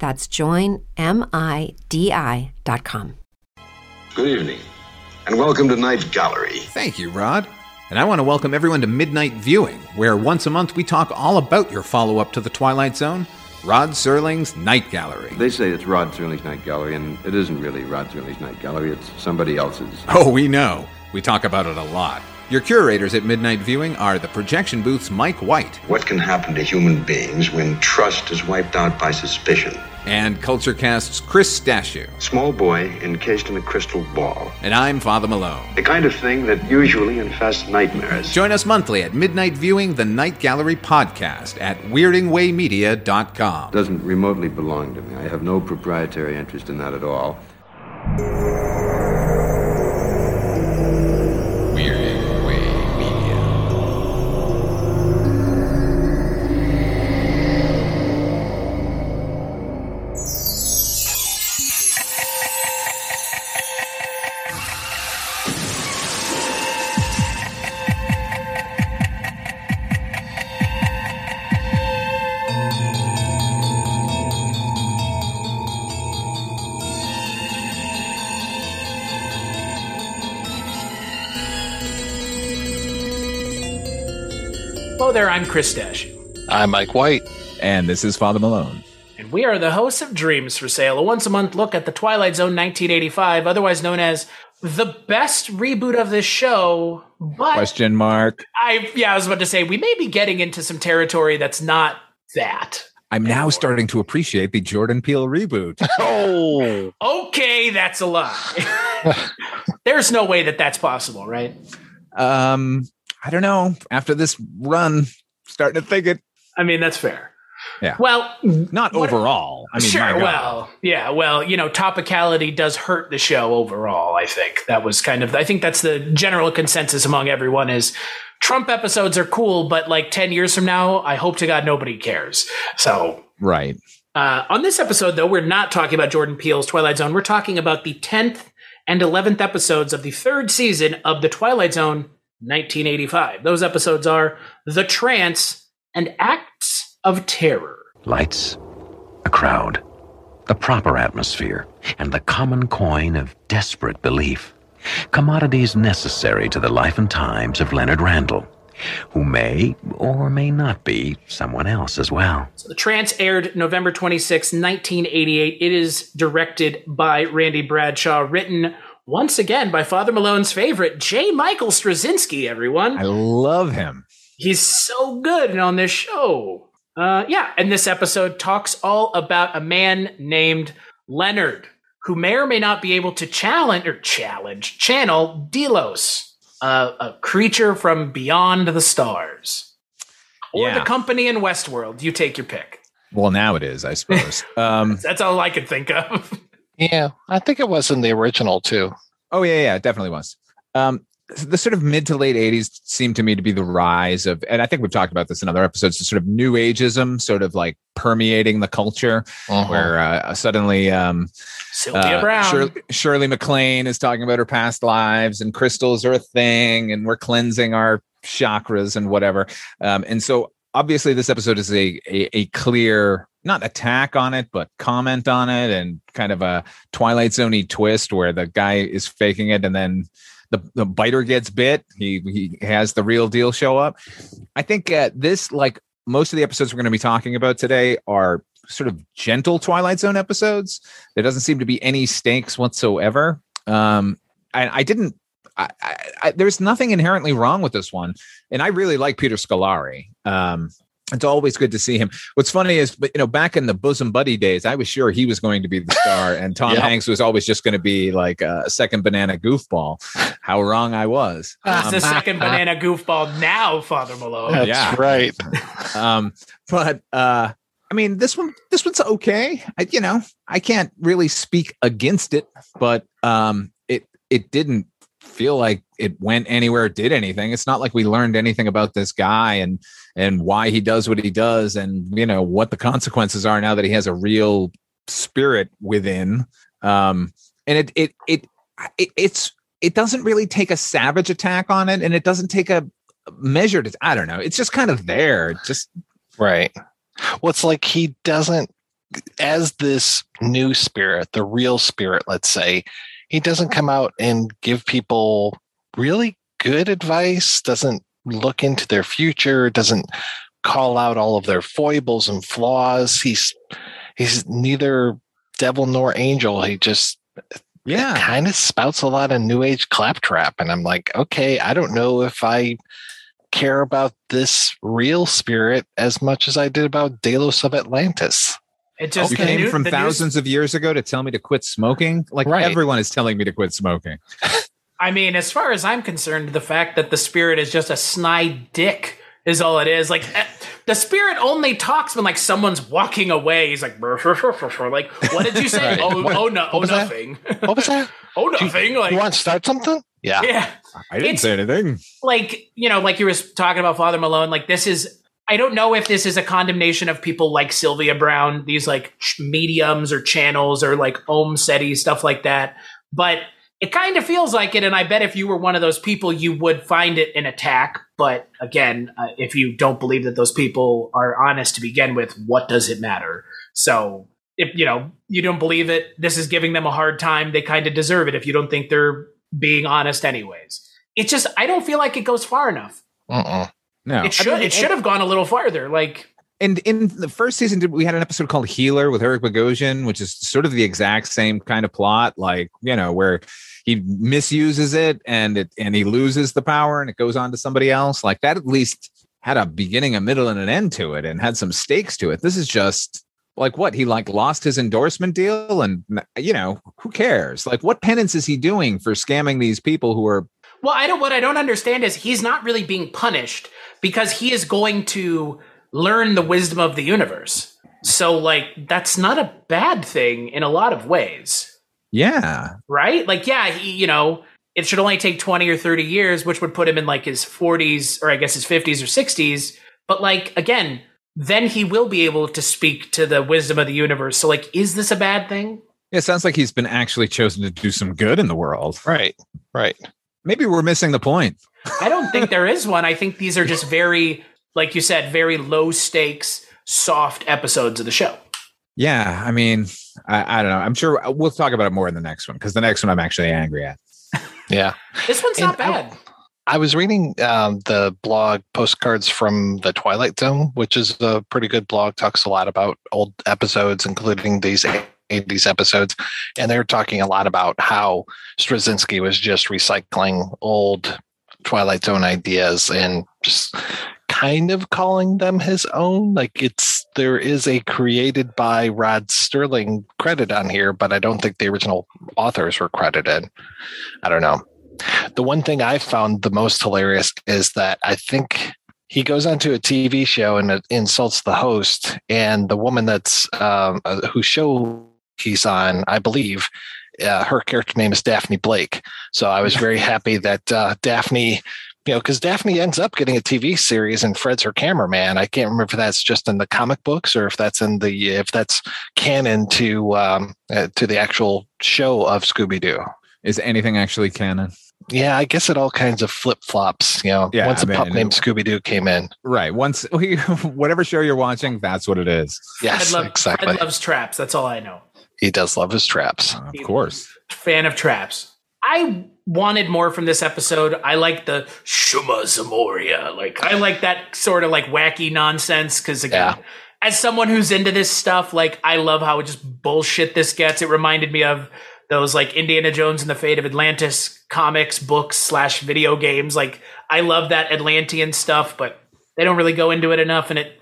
That's joinmidi.com. Good evening, and welcome to Night Gallery. Thank you, Rod. And I want to welcome everyone to Midnight Viewing, where once a month we talk all about your follow up to The Twilight Zone, Rod Serling's Night Gallery. They say it's Rod Serling's Night Gallery, and it isn't really Rod Serling's Night Gallery, it's somebody else's. Oh, we know. We talk about it a lot. Your curators at Midnight Viewing are the projection booth's Mike White. What can happen to human beings when trust is wiped out by suspicion? And Culturecast's Chris Stachiw. Small boy encased in a crystal ball. And I'm Father Malone. The kind of thing that usually infests nightmares. Join us monthly at Midnight Viewing, the Night Gallery podcast at weirdingwaymedia.com. Doesn't remotely belong to me. I have no proprietary interest in that at all. Hello there, I'm Chris Dash, I'm Mike White. And this is Father Malone. and we are the hosts of Dreams for Sale, a once a month look at the Twilight Zone 1985, otherwise known as the best reboot of this show. But Question mark. I, yeah, I was about to say we may be getting into some territory that's not that. I'm now starting to appreciate the Jordan Peele reboot. Oh, Okay, that's a lie. There's no way that that's possible, right? Um, I don't know. After this run, starting to think it. I mean, that's fair. Yeah. Well, Not What- overall. I mean, sure. Well, yeah. Well, you know, topicality does hurt the show overall. I think that was kind of. I think that's the general consensus among everyone is Trump episodes are cool, but like ten years from now, I hope to God nobody cares. So. right. Uh, on this episode, though, we're not talking about Jordan Peele's Twilight Zone. We're talking about the 10th and 11th episodes of the third season of The Twilight Zone 1985. Those episodes are The Trance and Acts of Terror. Lights, a crowd, the proper atmosphere, and the common coin of desperate belief. Commodities necessary to the life and times of Leonard Randall, who may or may not be someone else as well. So the Trance aired November 26, 1988. It is directed by Randy Bradshaw, written once again by Father Malone's favorite, J. Michael Straczynski, everyone. I love him. He's so good on this show. Uh, yeah, and this episode talks all about a man named Leonard, who may or may not be able to challenge or challenge channel Delos, uh, a creature from beyond the stars, or Yeah. the company in Westworld. You take your pick. Well, now it is, I suppose. um, That's all I could think of. Yeah. I think it was in the original too. oh yeah, yeah, it definitely was. Um, the sort of mid to late 80s seemed to me to be the rise of and i think we've talked about this in other episodes the sort of new ageism sort of like permeating the culture Mhm. where uh, suddenly um Sylvia uh, Browne. Shirley, Shirley MacLaine is talking about her past lives, and crystals are a thing, and we're cleansing our chakras and whatever. Um, and so, obviously, this episode is a, a a clear not attack on it, but comment on it, and kind of a Twilight Zoney twist where the guy is faking it, and then the the biter gets bit. He he has the real deal show up. I think uh, this like most of the episodes we're going to be talking about today are sort of gentle Twilight Zone episodes. There doesn't seem to be any stakes whatsoever. Um, I, I didn't. I, I, I, there's nothing inherently wrong with this one, and I really like Peter Scolari. Um, it's always good to see him. What's funny is, but you know, back in the bosom buddy days, I was sure he was going to be the star, and Tom Yep. Hanks was always just going to be like a second banana goofball. How wrong I was. It's Um, the second banana goofball now, Father Malone. That's yeah. right. um, but uh, I mean, this one, this one's okay. I, you know, I can't really speak against it, but um, it it didn't feel like it went anywhere, did anything. It's not like we learned anything about this guy and and why he does what he does, and you know what the consequences are now that he has a real spirit within. Um, and it it it, it it's it doesn't really take a savage attack on it, and it doesn't take a measured. I don't know. It's just kind of there. Just Right. Well, it's like he doesn't, as this new spirit, the real spirit, let's say, he doesn't come out and give people really good advice, doesn't look into their future, doesn't call out all of their foibles and flaws. He's he's neither devil nor angel. He just uh, yeah. kind of spouts a lot of new age claptrap. And I'm like, okay, I don't know if I care about this real spirit as much as I did about Delos of Atlantis. It just you came new- from the new- thousands of years ago to tell me to quit smoking. Like Right. everyone is telling me to quit smoking. I mean, as far as I'm concerned, the fact that the spirit is just a snide dick is all it is. Like eh, the spirit only talks when like someone's walking away. He's like, like, what did you say? Right. Oh, What- oh no, oh what was that? nothing. What was that? oh nothing. you, Like, you want to start something? Yeah. yeah. I didn't It's- say anything. like you know like you were talking about father malone like this is i don't know if this is a condemnation of people like sylvia browne these like mediums or channels or like omm sety stuff like that but it kind of feels like it and i bet if you were one of those people you would find it an attack but again uh, if you don't believe that those people are honest to begin with what does it matter so if you know you don't believe it this is giving them a hard time they kind of deserve it if you don't think they're being honest anyways it just I don't feel like it goes far enough. Mm-mm. No, It should it should have gone a little farther. Like And in the first season, we had an episode called Healer with Eric Bogosian, which is sort of the exact same kind of plot, like you know, where he misuses it and it and he loses the power and it goes on to somebody else. Like that, at least had a beginning, a middle, and an end to it, and had some stakes to it. This is just like what he like lost his endorsement deal, and you know, who cares? Like, what penance is he doing for scamming these people who are well, I don't what I don't understand is he's not really being punished because he is going to learn the wisdom of the universe. So like that's not a bad thing in a lot of ways. yeah, Right? Like yeah, he you know, it should only take 20 or 30 years, which would put him in like his 40s or I guess his 50s or 60s. But like again, then he will be able to speak to the wisdom of the universe. So like is this a bad thing? it sounds like he's been actually chosen to do some good in the world. Right. Right. Maybe we're missing the point. I don't think there is one. I think these are just very, like you said, very low stakes, soft episodes of the show. Yeah, I mean, I, I don't know. I'm sure we'll talk about it more in the next one because the next one I'm actually angry at. Yeah. This one's not And I- bad. I was reading um, the blog Postcards from the Twilight Zone, which is a pretty good blog, talks a lot about old episodes, including these 80s episodes. And they're talking a lot about how Straczynski was just recycling old Twilight Zone ideas and just kind of calling them his own. Like it's, there is a created by Rod Serling credit on here, but I don't think the original authors were credited. I don't know the one thing I found the most hilarious is that I think he goes onto a TV show and insults the host and the woman that's um, uh, whose show he's on, I believe. Uh, her character name is Daphne Blake. So I was very happy that uh, Daphne, you know, because Daphne ends up getting a TV series and Fred's her cameraman. I can't remember if that's just in the comic books or if that's in the if that's canon to um, uh, to the actual show of Scooby Doo. Is anything actually canon? Yeah, I guess it all kinds of flip flops. You know, Yeah, once I a pup named Scooby Doo came in. Right. Once whatever show you're watching, that's what it is. Yes, Fred, love, exactly. Fred loves traps. That's all I know. He does love his traps. Of course. Fan of traps. I wanted more from this episode. I like the Shuma Zamoria. Like I like that sort of like wacky nonsense because again, Yeah. as someone who's into this stuff, like I love how it just bullshit this gets. It reminded me of those like Indiana Jones and the Fate of Atlantis comics, books slash video games. Like I love that Atlantean stuff, but they don't really go into it enough, and it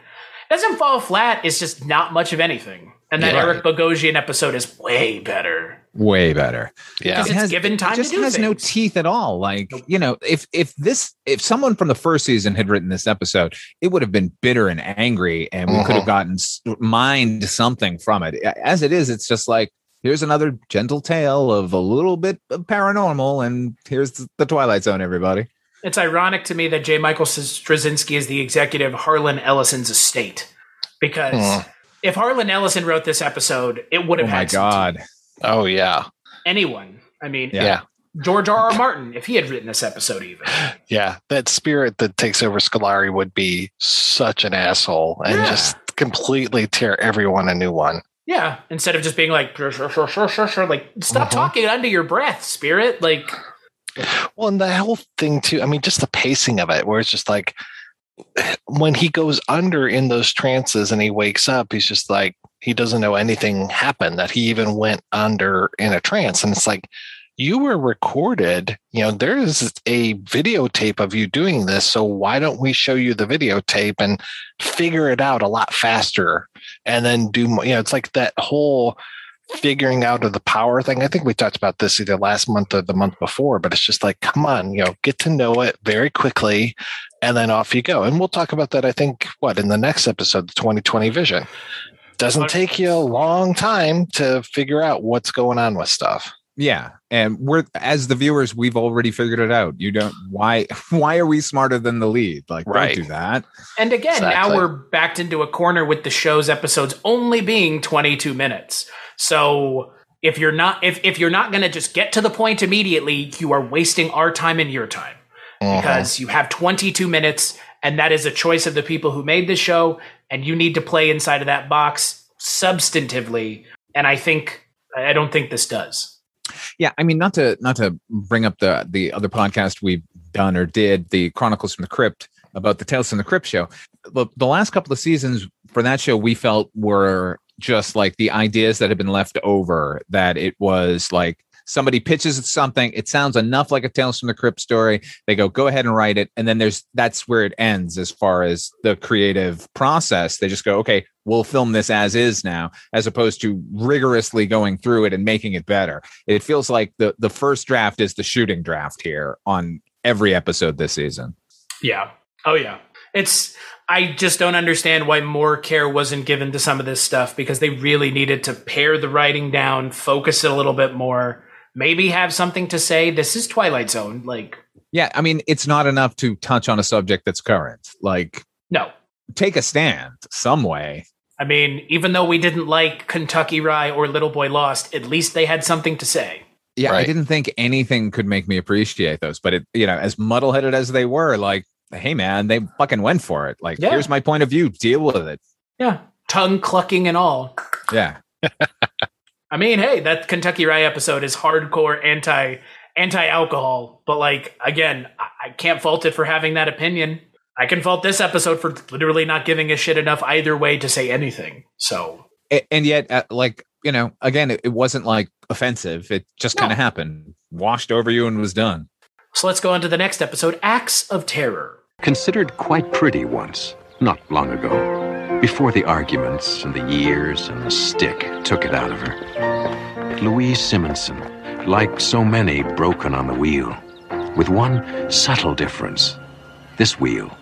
doesn't fall flat. It's just not much of anything. And that Yeah. Eric Bogosian episode is way better. Way better. Yeah. Because it's given time it just to do has no teeth at all. Like you know, if if this if someone from the first season had written this episode, it would have been bitter and angry, and we could have gotten s- mined something from it. As it is, it's just like here's another gentle tale of a little bit of paranormal, and here's the, the Twilight Zone. Everybody. It's ironic to me that J. Michael Straczynski is the executive of Harlan Ellison's estate. Because Hmm. If Harlan Ellison wrote this episode, it would Oh have my had some god. teeth. Oh yeah. anyone. I mean, Yeah. Yeah. George R. R. Martin, if he had written this episode, even. Yeah. That spirit that takes over Scolari would be such an asshole and Yeah. just completely tear everyone a new one. Yeah, instead of just being like, sure, sure, sure, sure, sure, sure, like, stop Mhm. talking under your breath, spirit. Like, Well, and the whole thing too. I mean, just the pacing of it, where it's just like when he goes under in those trances and he wakes up, he's just like he doesn't know anything happened that he even went under in a trance, and it's like you were recorded. You know, there is a videotape of you doing this, so why don't we show you the videotape and figure it out a lot faster, and then do more? You know, it's like that whole figuring out of the power thing. I think we talked about this either last month or the month before, but it's just like, come on, you know, get to know it very quickly and then off you go. And we'll talk about that, I think, what, in the next episode, the 2020 vision. Doesn't take you a long time to figure out what's going on with stuff. Yeah, and we're as the viewers, we've already figured it out. You don't why why are we smarter than the lead? Like, Right. don't do that. and again, Exactly. now we're backed into a corner with the show's episodes only being 22 minutes. So if you're not, if, if you're not going to just get to the point immediately, you are wasting our time and your time. Mhm. because you have 22 minutes and that is a choice of the people who made the show and you need to play inside of that box substantively and i think i don't think this does Yeah, I mean, not to not to bring up the the other podcast we've done or did, the Chronicles from the Crypt about the Tales from the Crypt show. The, the last couple of seasons for that show, we felt were just like the ideas that had been left over. That it was like somebody pitches something, it sounds enough like a Tales from the Crypt story. They go, go ahead and write it, and then there's that's where it ends as far as the creative process. They just go, okay, we'll film this as is now, as opposed to rigorously going through it and making it better it feels like the the first draft is the shooting draft here on every episode this season. yeah oh yeah it's i just don't understand why more care wasn't given to some of this stuff because they really needed to pare the writing down focus it a little bit more maybe have something to say this is twilight zone like Yeah, I mean, it's not enough to touch on a subject that's current. Like, no take a stand some way. I mean, even though we didn't like Kentucky Rye or Little Boy Lost, at least they had something to say. Yeah, I didn't think anything could make me appreciate those, but it, you know, as muddle headed as they were, like, hey man, they fucking went for it. Like, Yeah. here's my point of view. Deal with it. Yeah, tongue clucking and all. Yeah. I mean, hey, that Kentucky Rye episode is hardcore anti anti alcohol, but like again, I, I can't fault it for having that opinion. I can fault this episode for literally not giving a shit enough either way to say anything. So A- and yet, uh, like, you know, again, it, it wasn't like offensive. It just No. kind of happened, washed over you, and was done. so let's go on to the next episode, Acts of Terror. Considered quite pretty once, not long ago, before the arguments and the years and the stick took it out of her. Louise Simonson, like so many broken on the wheel, with one subtle difference. This wheel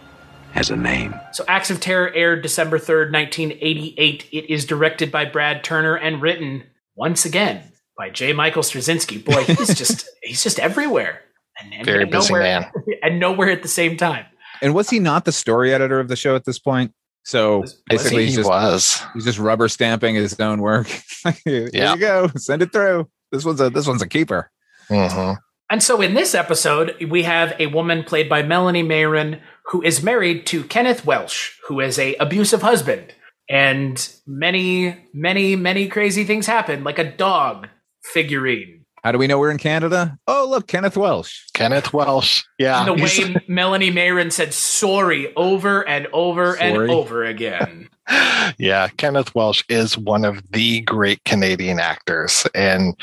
has a name. So Acts of Terror aired December 3rd, 1988. It is directed by Brad Turner and written once again by J. Michael Straczynski. Boy, he's just he's just everywhere. And, and Very and busy nowhere, man. And nowhere at the same time. And was he not the story editor of the show at this point? So Was- was basically, he he's just was. he's just rubber stamping his own work. Here Yeah. you go, send it through. This one's a this one's a keeper. hmm And so in this episode, we have a woman played by Melanie Mayron who is married to Kenneth Welsh, who is a abusive husband. And many, many, many crazy things happen, like a dog figurine. How do we know we're in Canada? Oh, look, Kenneth Welsh. Kenneth Welsh. Yeah. And the way Melanie Mayron said sorry over and over and over again. yeah, Kenneth Welsh is one of the great Canadian actors. And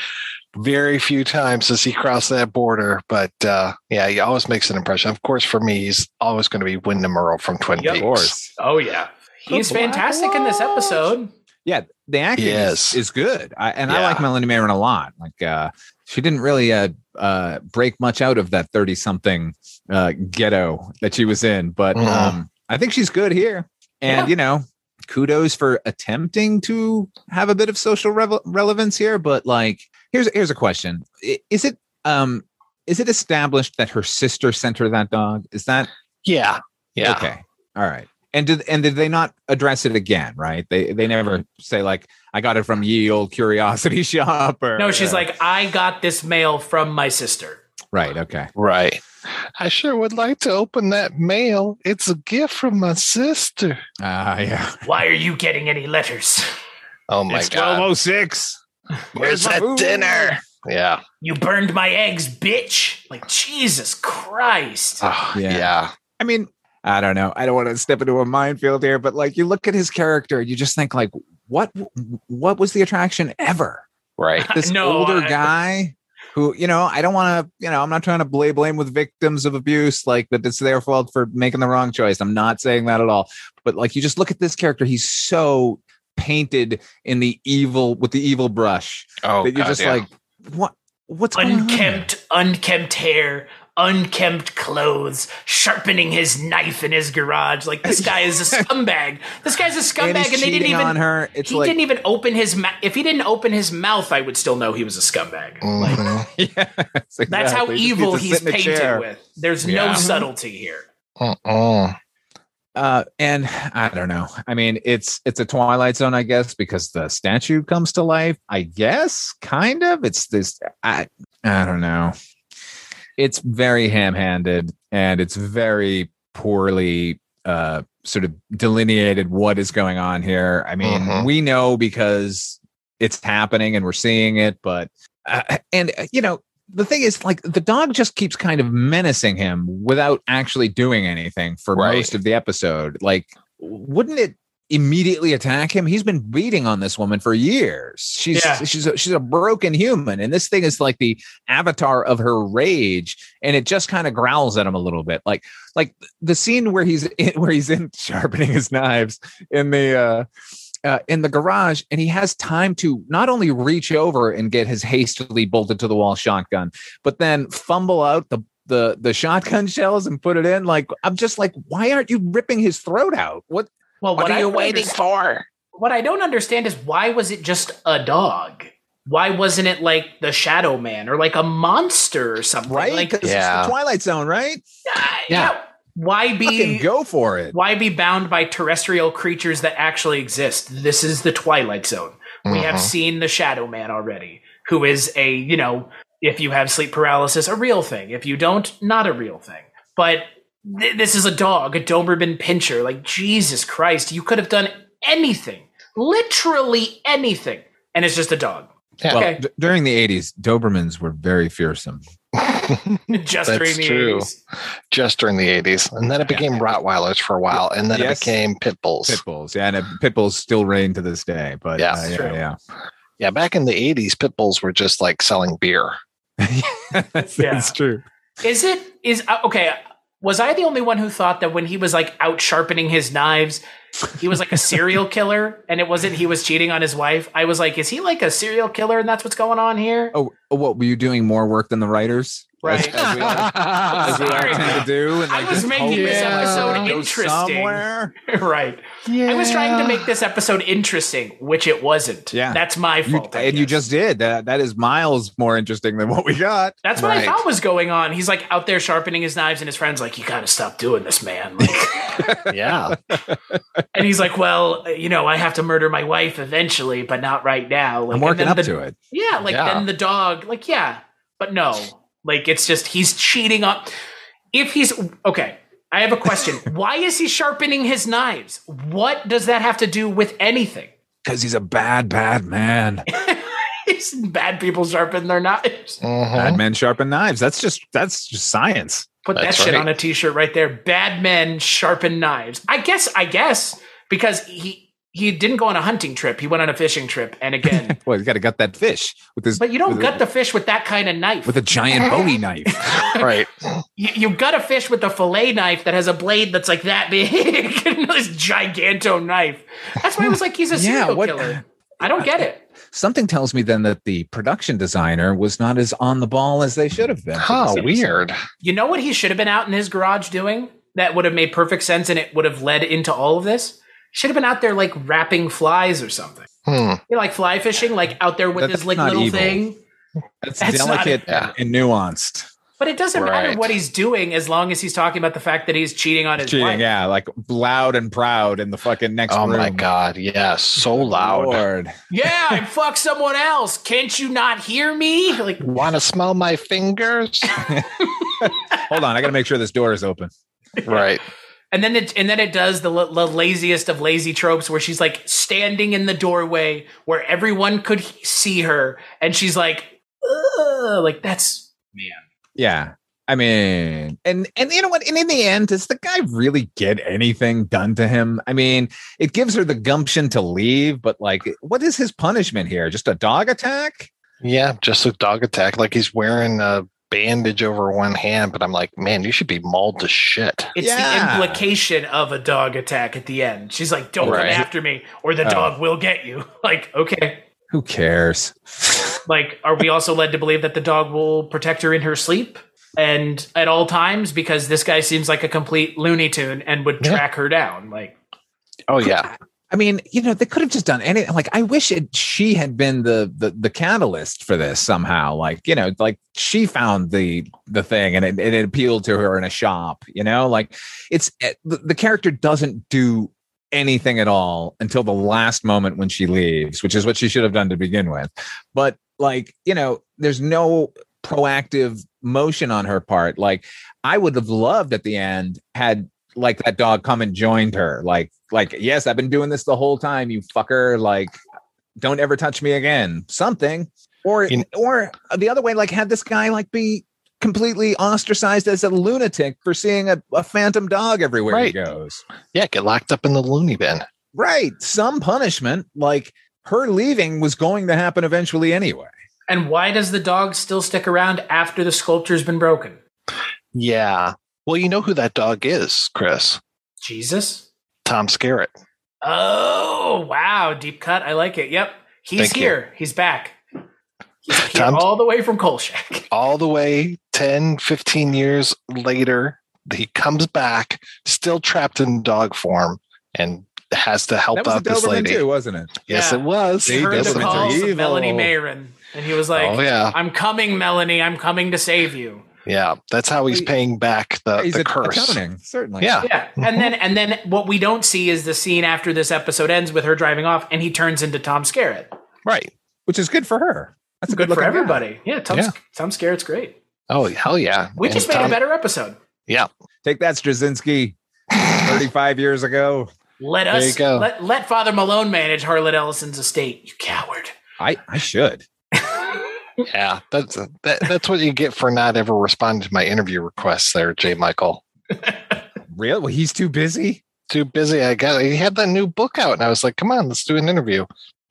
very few times does he cross that border, but uh, yeah, he always makes an impression. Of course, for me, he's always going to be Windom Earle from Twin Yep. Of Peaks. course. Oh yeah, he's Good fantastic in this episode. Yeah, the acting Yes. is, is good. I, and I like Melanie Mayron a lot. Like uh she didn't really uh uh break much out of that 30 something uh ghetto that she was in, but Mhm. um I think she's good here. And Yeah. you know, kudos for attempting to have a bit of social revel- relevance here, but like here's here's a question. Is it um is it established that her sister sent her that dog? Is that Yeah, yeah. Okay. All right. And did and did they not address it again? Right? They they never say like I got it from ye old curiosity shop or No, she's uh, like, I got this mail from my sister. right. Okay. Right. I sure would like to open that mail. It's a gift from my sister. Ah, yeah. Why are you getting any letters? Oh my it's god. 1206. Where's that food? dinner? Yeah. You burned my eggs, bitch! Like Jesus Christ! Oh, Yeah. yeah. I mean, I don't know. I don't want to step into a minefield here, but like you look at his character, you just think like, what what was the attraction ever? Right. This No, older I- guy who, you know, I don't want to, you know, I'm not trying to blame blame with victims of abuse, like that it's their fault for making the wrong choice. I'm not saying that at all. But like you just look at this character, he's so painted in the evil with the evil brush Oh, that you're God, just yeah. like, what what's going on? unkempt, unkempt hair, unkempt clothes, sharpening his knife in his garage. Like this guy is a scumbag. This guy's a scumbag, and and, they didn't even. on her. It's he like didn't even open his mouth. If he didn't open his mouth, I would still know he was a scumbag. Like, Mhm. Yes, that's how exactly. He just evil needs he's sit in a painted with. There's Yeah. no subtlety here. Mm-mm. Uh, and I don't know. I mean, it's it's a Twilight Zone, I guess, because the statue comes to life. I guess, kind of. It's this. I I don't know. It's very ham-handed, and it's very poorly uh sort of delineated what is going on here. I mean, Mhm. we know because it's happening and we're seeing it, but uh, and uh, you know the thing is like the dog just keeps kind of menacing him without actually doing anything for Right. most of the episode like wouldn't it immediately attack him he's been beating on this woman for years she's Yeah. she's a, she's a broken human and this thing is like the avatar of her rage and it just kind of growls at him a little bit like like the scene where he's in, where he's in sharpening his knives in the uh uh, in the garage, and he has time to not only reach over and get his hastily bolted to the wall shotgun, but then fumble out the the the shotgun shells and put it in. Like I'm just like, why aren't you ripping his throat out? What? Well, what, I don't understand- for? What I don't understand is why was it just a dog? Why wasn't it like the Shadow Man or like a monster or something? Right? Like, 'Cause Yeah. it's the Twilight Zone, right? yeah. Yeah. Why Fucking be go for it. why be bound by terrestrial creatures that actually exist? This is the Twilight Zone. We have Mhm. seen the Shadow Man already, who is a, you know, if you have sleep paralysis, a real thing. If you don't, not a real thing. But th- this is a dog, a Doberman pinscher. Like, Jesus Christ, you could have done anything, literally anything. And it's just a dog. Yeah. Well, okay. d- during the 80s, Dobermans were very fearsome. just That's during the true. 80s. Just during the 80s. And then it became Rottweilers for a while. And then Yes. it became Pit Bulls. Pit bulls, yeah, and uh, pit bulls still reign to this day. But Yeah. uh, True. yeah, Yeah, back in the 80s, Pit Bulls were just like selling beer. yeah, that's, Yeah. that's true. Is it is uh, okay? Was I the only one who thought that when he was like out sharpening his knives, he was like a serial killer, and it wasn't he was cheating on his wife? I was like, is he like a serial killer, and that's what's going on here? Oh, oh, what were you doing more work than the writers? Right. As, as we all, as we all tend to do. And I like, was just making this it episode interesting. Somewhere. right. I was trying to make this episode interesting, which it wasn't. Yeah. that's my fault. I and you just did that. That is miles more interesting than what we got. That's what I thought was going on. He's like out there sharpening his knives, and his friend's like, "You got to stop doing this, man." Like, yeah. and he's like, "Well, you know, I have to murder my wife eventually, but not right now." Like, I'm working and up then the, to it. Yeah, like Yeah. then the dog, like yeah, but no, like it's just he's cheating on. If he's okay, I have a question. Why is he sharpening his knives? What does that have to do with anything? Because he's a bad, bad man. Bad people sharpen their knives. Mhm. Bad men sharpen knives. That's just that's just science. Put that shit right. on a t-shirt right there. Bad men sharpen knives. I guess. I guess because he he didn't go on a hunting trip. He went on a fishing trip. And again, well, he's got to gut that fish with his. but you don't gut a, the fish with that kind of knife. with a giant Bowie knife. right. you, you gut a fish with a fillet knife that has a blade that's like that big. this giganto knife. That's why I was like, he's a Yeah, serial what- killer. I don't get it. Something tells me then that the production designer was not as on the ball as they should have been. for Huh, weird. You know what he should have been out in his garage doing? That would have made perfect sense and it would have led into all of this. Should have been out there like wrapping flies or something. Hmm. You know, like fly fishing, like out there with That- his like little evil. thing. That's, That's delicate Yeah. and nuanced. But it doesn't matter what he's doing as long as he's talking about the fact that he's cheating on his Cheating, wife. yeah, like loud and proud in the fucking next room. Oh room. my god, yeah, so loud. Lord. Yeah, I fucked someone else. Can't you not hear me? Like, Want to smell my fingers? Hold on, I got to make sure this door is open. right. And then it and then it does the, l- the laziest of lazy tropes where she's like standing in the doorway where everyone could see her, and she's like, Ugh, like that's man. Yeah. I mean, and and you know what? And in the end, does the guy really get anything done to him? I mean, it gives her the gumption to leave, but like, what is his punishment here? Just a dog attack? Yeah, just a dog attack. Like he's wearing a bandage over one hand, but I'm like, man, you should be mauled to shit. It's Yeah. the implication of a dog attack at the end. She's like, "Don't Right. come after me, or the Oh. dog will get you." Like, okay. Who cares? Like, are we also led to believe that the dog will protect her in her sleep and at all times because this guy seems like a complete Looney Tune and would Yeah. track her down? Like, Oh yeah, I mean, you know, they could have just done anything. Like, I wish it, she had been the, the the catalyst for this somehow. Like, you know, like she found the the thing and it, it appealed to her in a shop. You know, like it's it, the, the character doesn't do anything at all until the last moment when she leaves, which is what she should have done to begin with. But like, you know, there's no proactive motion on her part. Like, I would have loved at the end had like that dog come and joined her. Like, like, yes, I've been doing this the whole time, you fucker. Like, don't ever touch me again. Something. Or In- or the other way, like had this guy like be completely ostracized as a lunatic for seeing a, a phantom dog everywhere he goes. yeah. Get locked up in the loony bin. Right. Some punishment, like her leaving was going to happen eventually anyway. and why does the dog still stick around after the sculpture's been broken? Yeah. Well, you know who that dog is, Chris? Jesus. Tom Skerritt. Oh, wow. Deep cut. I like it. Yep. He's Thank you. here. He's back. He's here Tom- all the way from Kolchak. All the way 10, 15 years later, he comes back, still trapped in dog form, and has to help That was out this lady. too, wasn't it? Yes, Yeah. it was. He See, heard the calls of. Melanie Mayron. And he was oh, like, oh yeah, I'm coming, Melanie. I'm coming to save you. Yeah. That's how he's paying back the, He's the curse. atoning, certainly. Yeah, Yeah. And mm-hmm. then and then what we don't see is the scene after this episode ends with her driving off and he turns into Tom Skerritt. right. Which is good for her. That's a Good good, for looking guy. everybody. Yeah, Tom, Yeah. Tom Skerritt's great. Oh hell yeah. We And just made Tom- a better episode. Yeah, Take that, Straczynski. 35 years ago. Let There you us go. let let Father Malone manage Harlan Ellison's estate. You coward. I, I should. Yeah. That's that, that's what you get for not ever responding to my interview requests, there, J. Michael. Real? Well, he's too busy. Too busy. I got. He had that new book out, and I was like, "Come on, let's do an interview."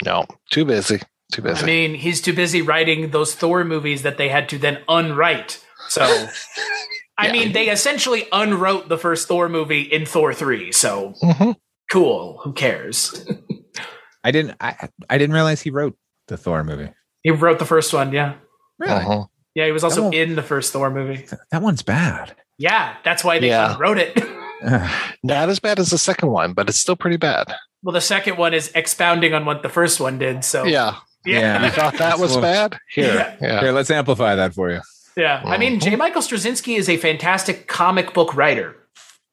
No, too busy. Too busy. I mean, he's too busy writing those Thor movies that they had to then unwrite. So I mean, they essentially unwrote the first Thor movie in Thor 3. So Mhm. cool. Who cares? I didn't I, I didn't realize he wrote the Thor movie. He wrote the first one, yeah. Really? Uh-huh. Yeah, he was also Oh. in the first Thor movie. That one's bad. Yeah, that's why they Yeah. wrote it. Not as bad as the second one, but it's still pretty bad. well, the second one is expounding on what the first one did. So Yeah. Yeah. You thought that was bad? Here. Yeah. Yeah. Here, let's amplify that for you. Yeah, I mean, J. Michael Straczynski is a fantastic comic book writer.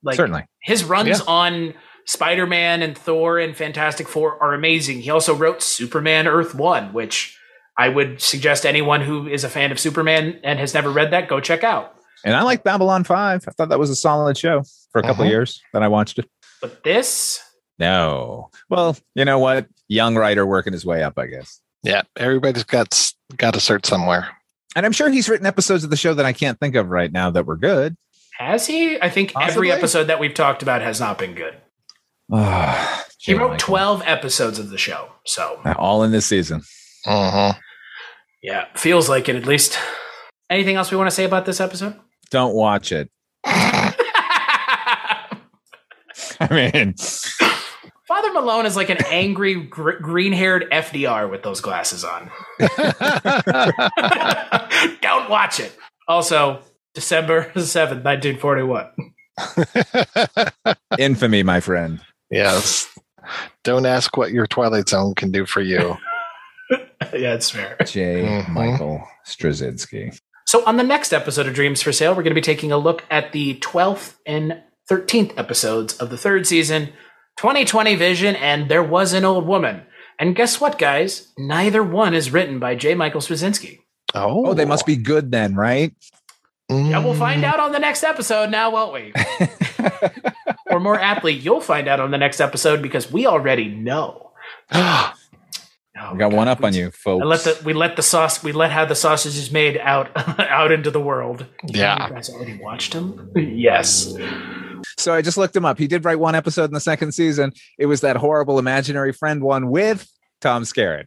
Like Certainly. his runs Yeah. on Spider-Man and Thor and Fantastic Four are amazing. He also wrote Superman Earth One, which I would suggest anyone who is a fan of Superman and has never read that go check out. And I like Babylon 5. I thought that was a solid show for a couple of years that I watched it. But this, No. Well, you know what? Young writer working his way up, I guess. Yeah. Everybody's got got to start somewhere. And I'm sure he's written episodes of the show that I can't think of right now that were good. has he? I think Possibly. every episode that we've talked about has not been good. He wrote Michael. 12 episodes of the show. So, all in this season. Uh-huh. Yeah, feels like it at least. Anything else we want to say about this episode? Don't watch it. I mean, Father Malone is like an angry gr- green-haired FDR with those glasses on. Don't watch it. Also, December 7th, 1941. infamy, my friend. yes. Don't ask what your Twilight Zone can do for you. yeah, it's fair. J. Mhm. Michael Straczynski. So, on the next episode of Dreams for Sale, we're going to be taking a look at the 12th and 13th episodes of the third season, 2020 Vision, and There Was an Old Woman. And guess what, guys? Neither one is written by J. Michael Straczynski. Oh, Oh, they must be good then, right? Yeah, we'll find out on the next episode now, won't we? or more aptly, you'll find out on the next episode because we already know. Oh, We got one up we- on you, folks. I let the we let the sauce we let how the sausage is made out out into the world. Yeah. you guys already watched him. Yes. so I just looked him up. He did write one episode in the second season. It was that horrible imaginary friend one with Tom Skerritt.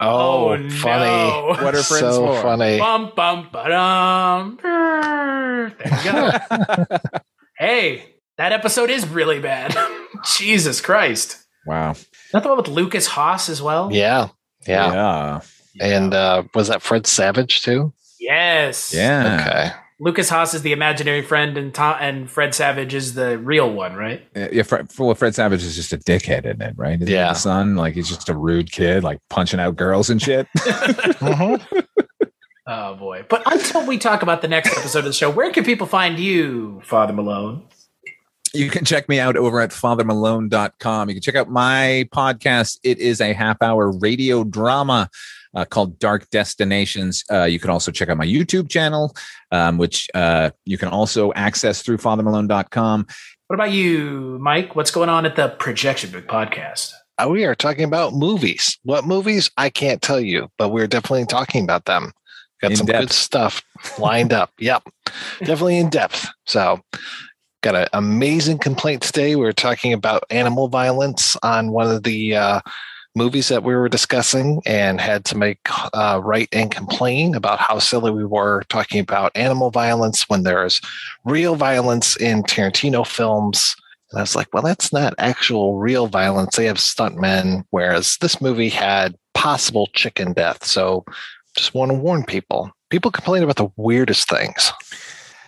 Oh, Oh, funny. no. What are friends so for? funny. Bum bum ba-dum. There you go. hey, that episode is really bad. Jesus Christ. Wow. Not the one with Lukas Haas as well? Yeah. Yeah. Yeah. And uh, was that Fred Savage too? Yes. Yeah. Okay. Lukas Haas is the imaginary friend, and Tom, and Fred Savage is the real one, right? Yeah, Fred, well, Fred Savage is just a dickhead in it, right? Isn't Yeah. the son, like he's just a rude kid, like punching out girls and shit. Mhm. Oh boy! But until we talk about the next episode of the show, where can people find you, Father Malone? You can check me out over at fathermalone.com. You can check out my podcast. It is a half hour radio drama uh, called Dark Destinations. Uh, you can also check out my YouTube channel, um, which uh, you can also access through fathermalone.com. What about you, Mike? What's going on at the Projection Booth podcast? Uh, we are talking about movies. What movies? I can't tell you, but we're definitely talking about them. Got In some depth. good stuff lined up. Yep. Definitely in depth. So, got an amazing complaint today. We were talking about animal violence on one of the uh, movies that we were discussing and had to make uh, write and complain about how silly we were talking about animal violence when there's real violence in Tarantino films. And I was like, well, that's not actual real violence. They have stuntmen, whereas this movie had possible chicken death. So just want to warn people. People complain about the weirdest things.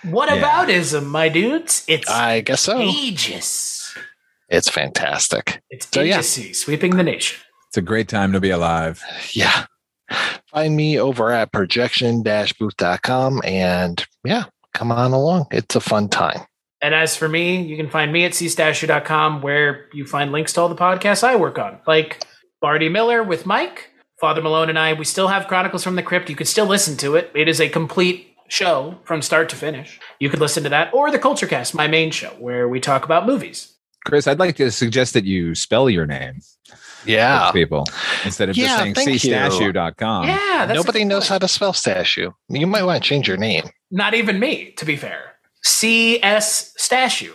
What Yeah. about ism, my dudes? It's I guess so. aegis. It's fantastic. It's So, yeah. sweeping the nation. It's a great time to be alive. Yeah. Find me over at projection booth.com and yeah, come on along. It's a fun time. And as for me, you can find me at cstachiw.com where you find links to all the podcasts I work on, like Barty Miller with Mike, Father Malone and I. We still have Chronicles from the Crypt. You could still listen to it. It is a complete show from start to finish. You could listen to that or the Culture Cast, my main show, where we talk about movies. Chris, I'd like to suggest that you spell your name Yeah. people instead of Yeah, just saying thank you. cstatue.com. yeah, that's Nobody knows point. how to spell statue. You might want to change your name. Not even me, to be fair. C S Statue.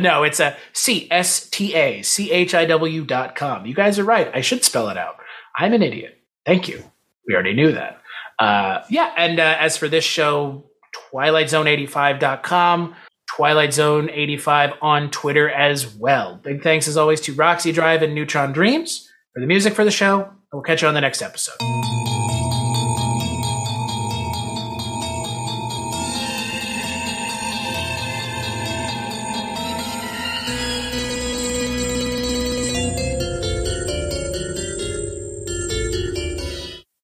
no, it's a C S T A C H I W dot com. You guys are right. I should spell it out. I'm an idiot. Thank you. We already knew that. Uh, yeah. And uh, as for this show, TwilightZone85.com, Twilight Zone 85 on Twitter as well. Big thanks as always to Roxy Drive and Neutron Dreams for the music for the show. And we'll catch you on the next episode.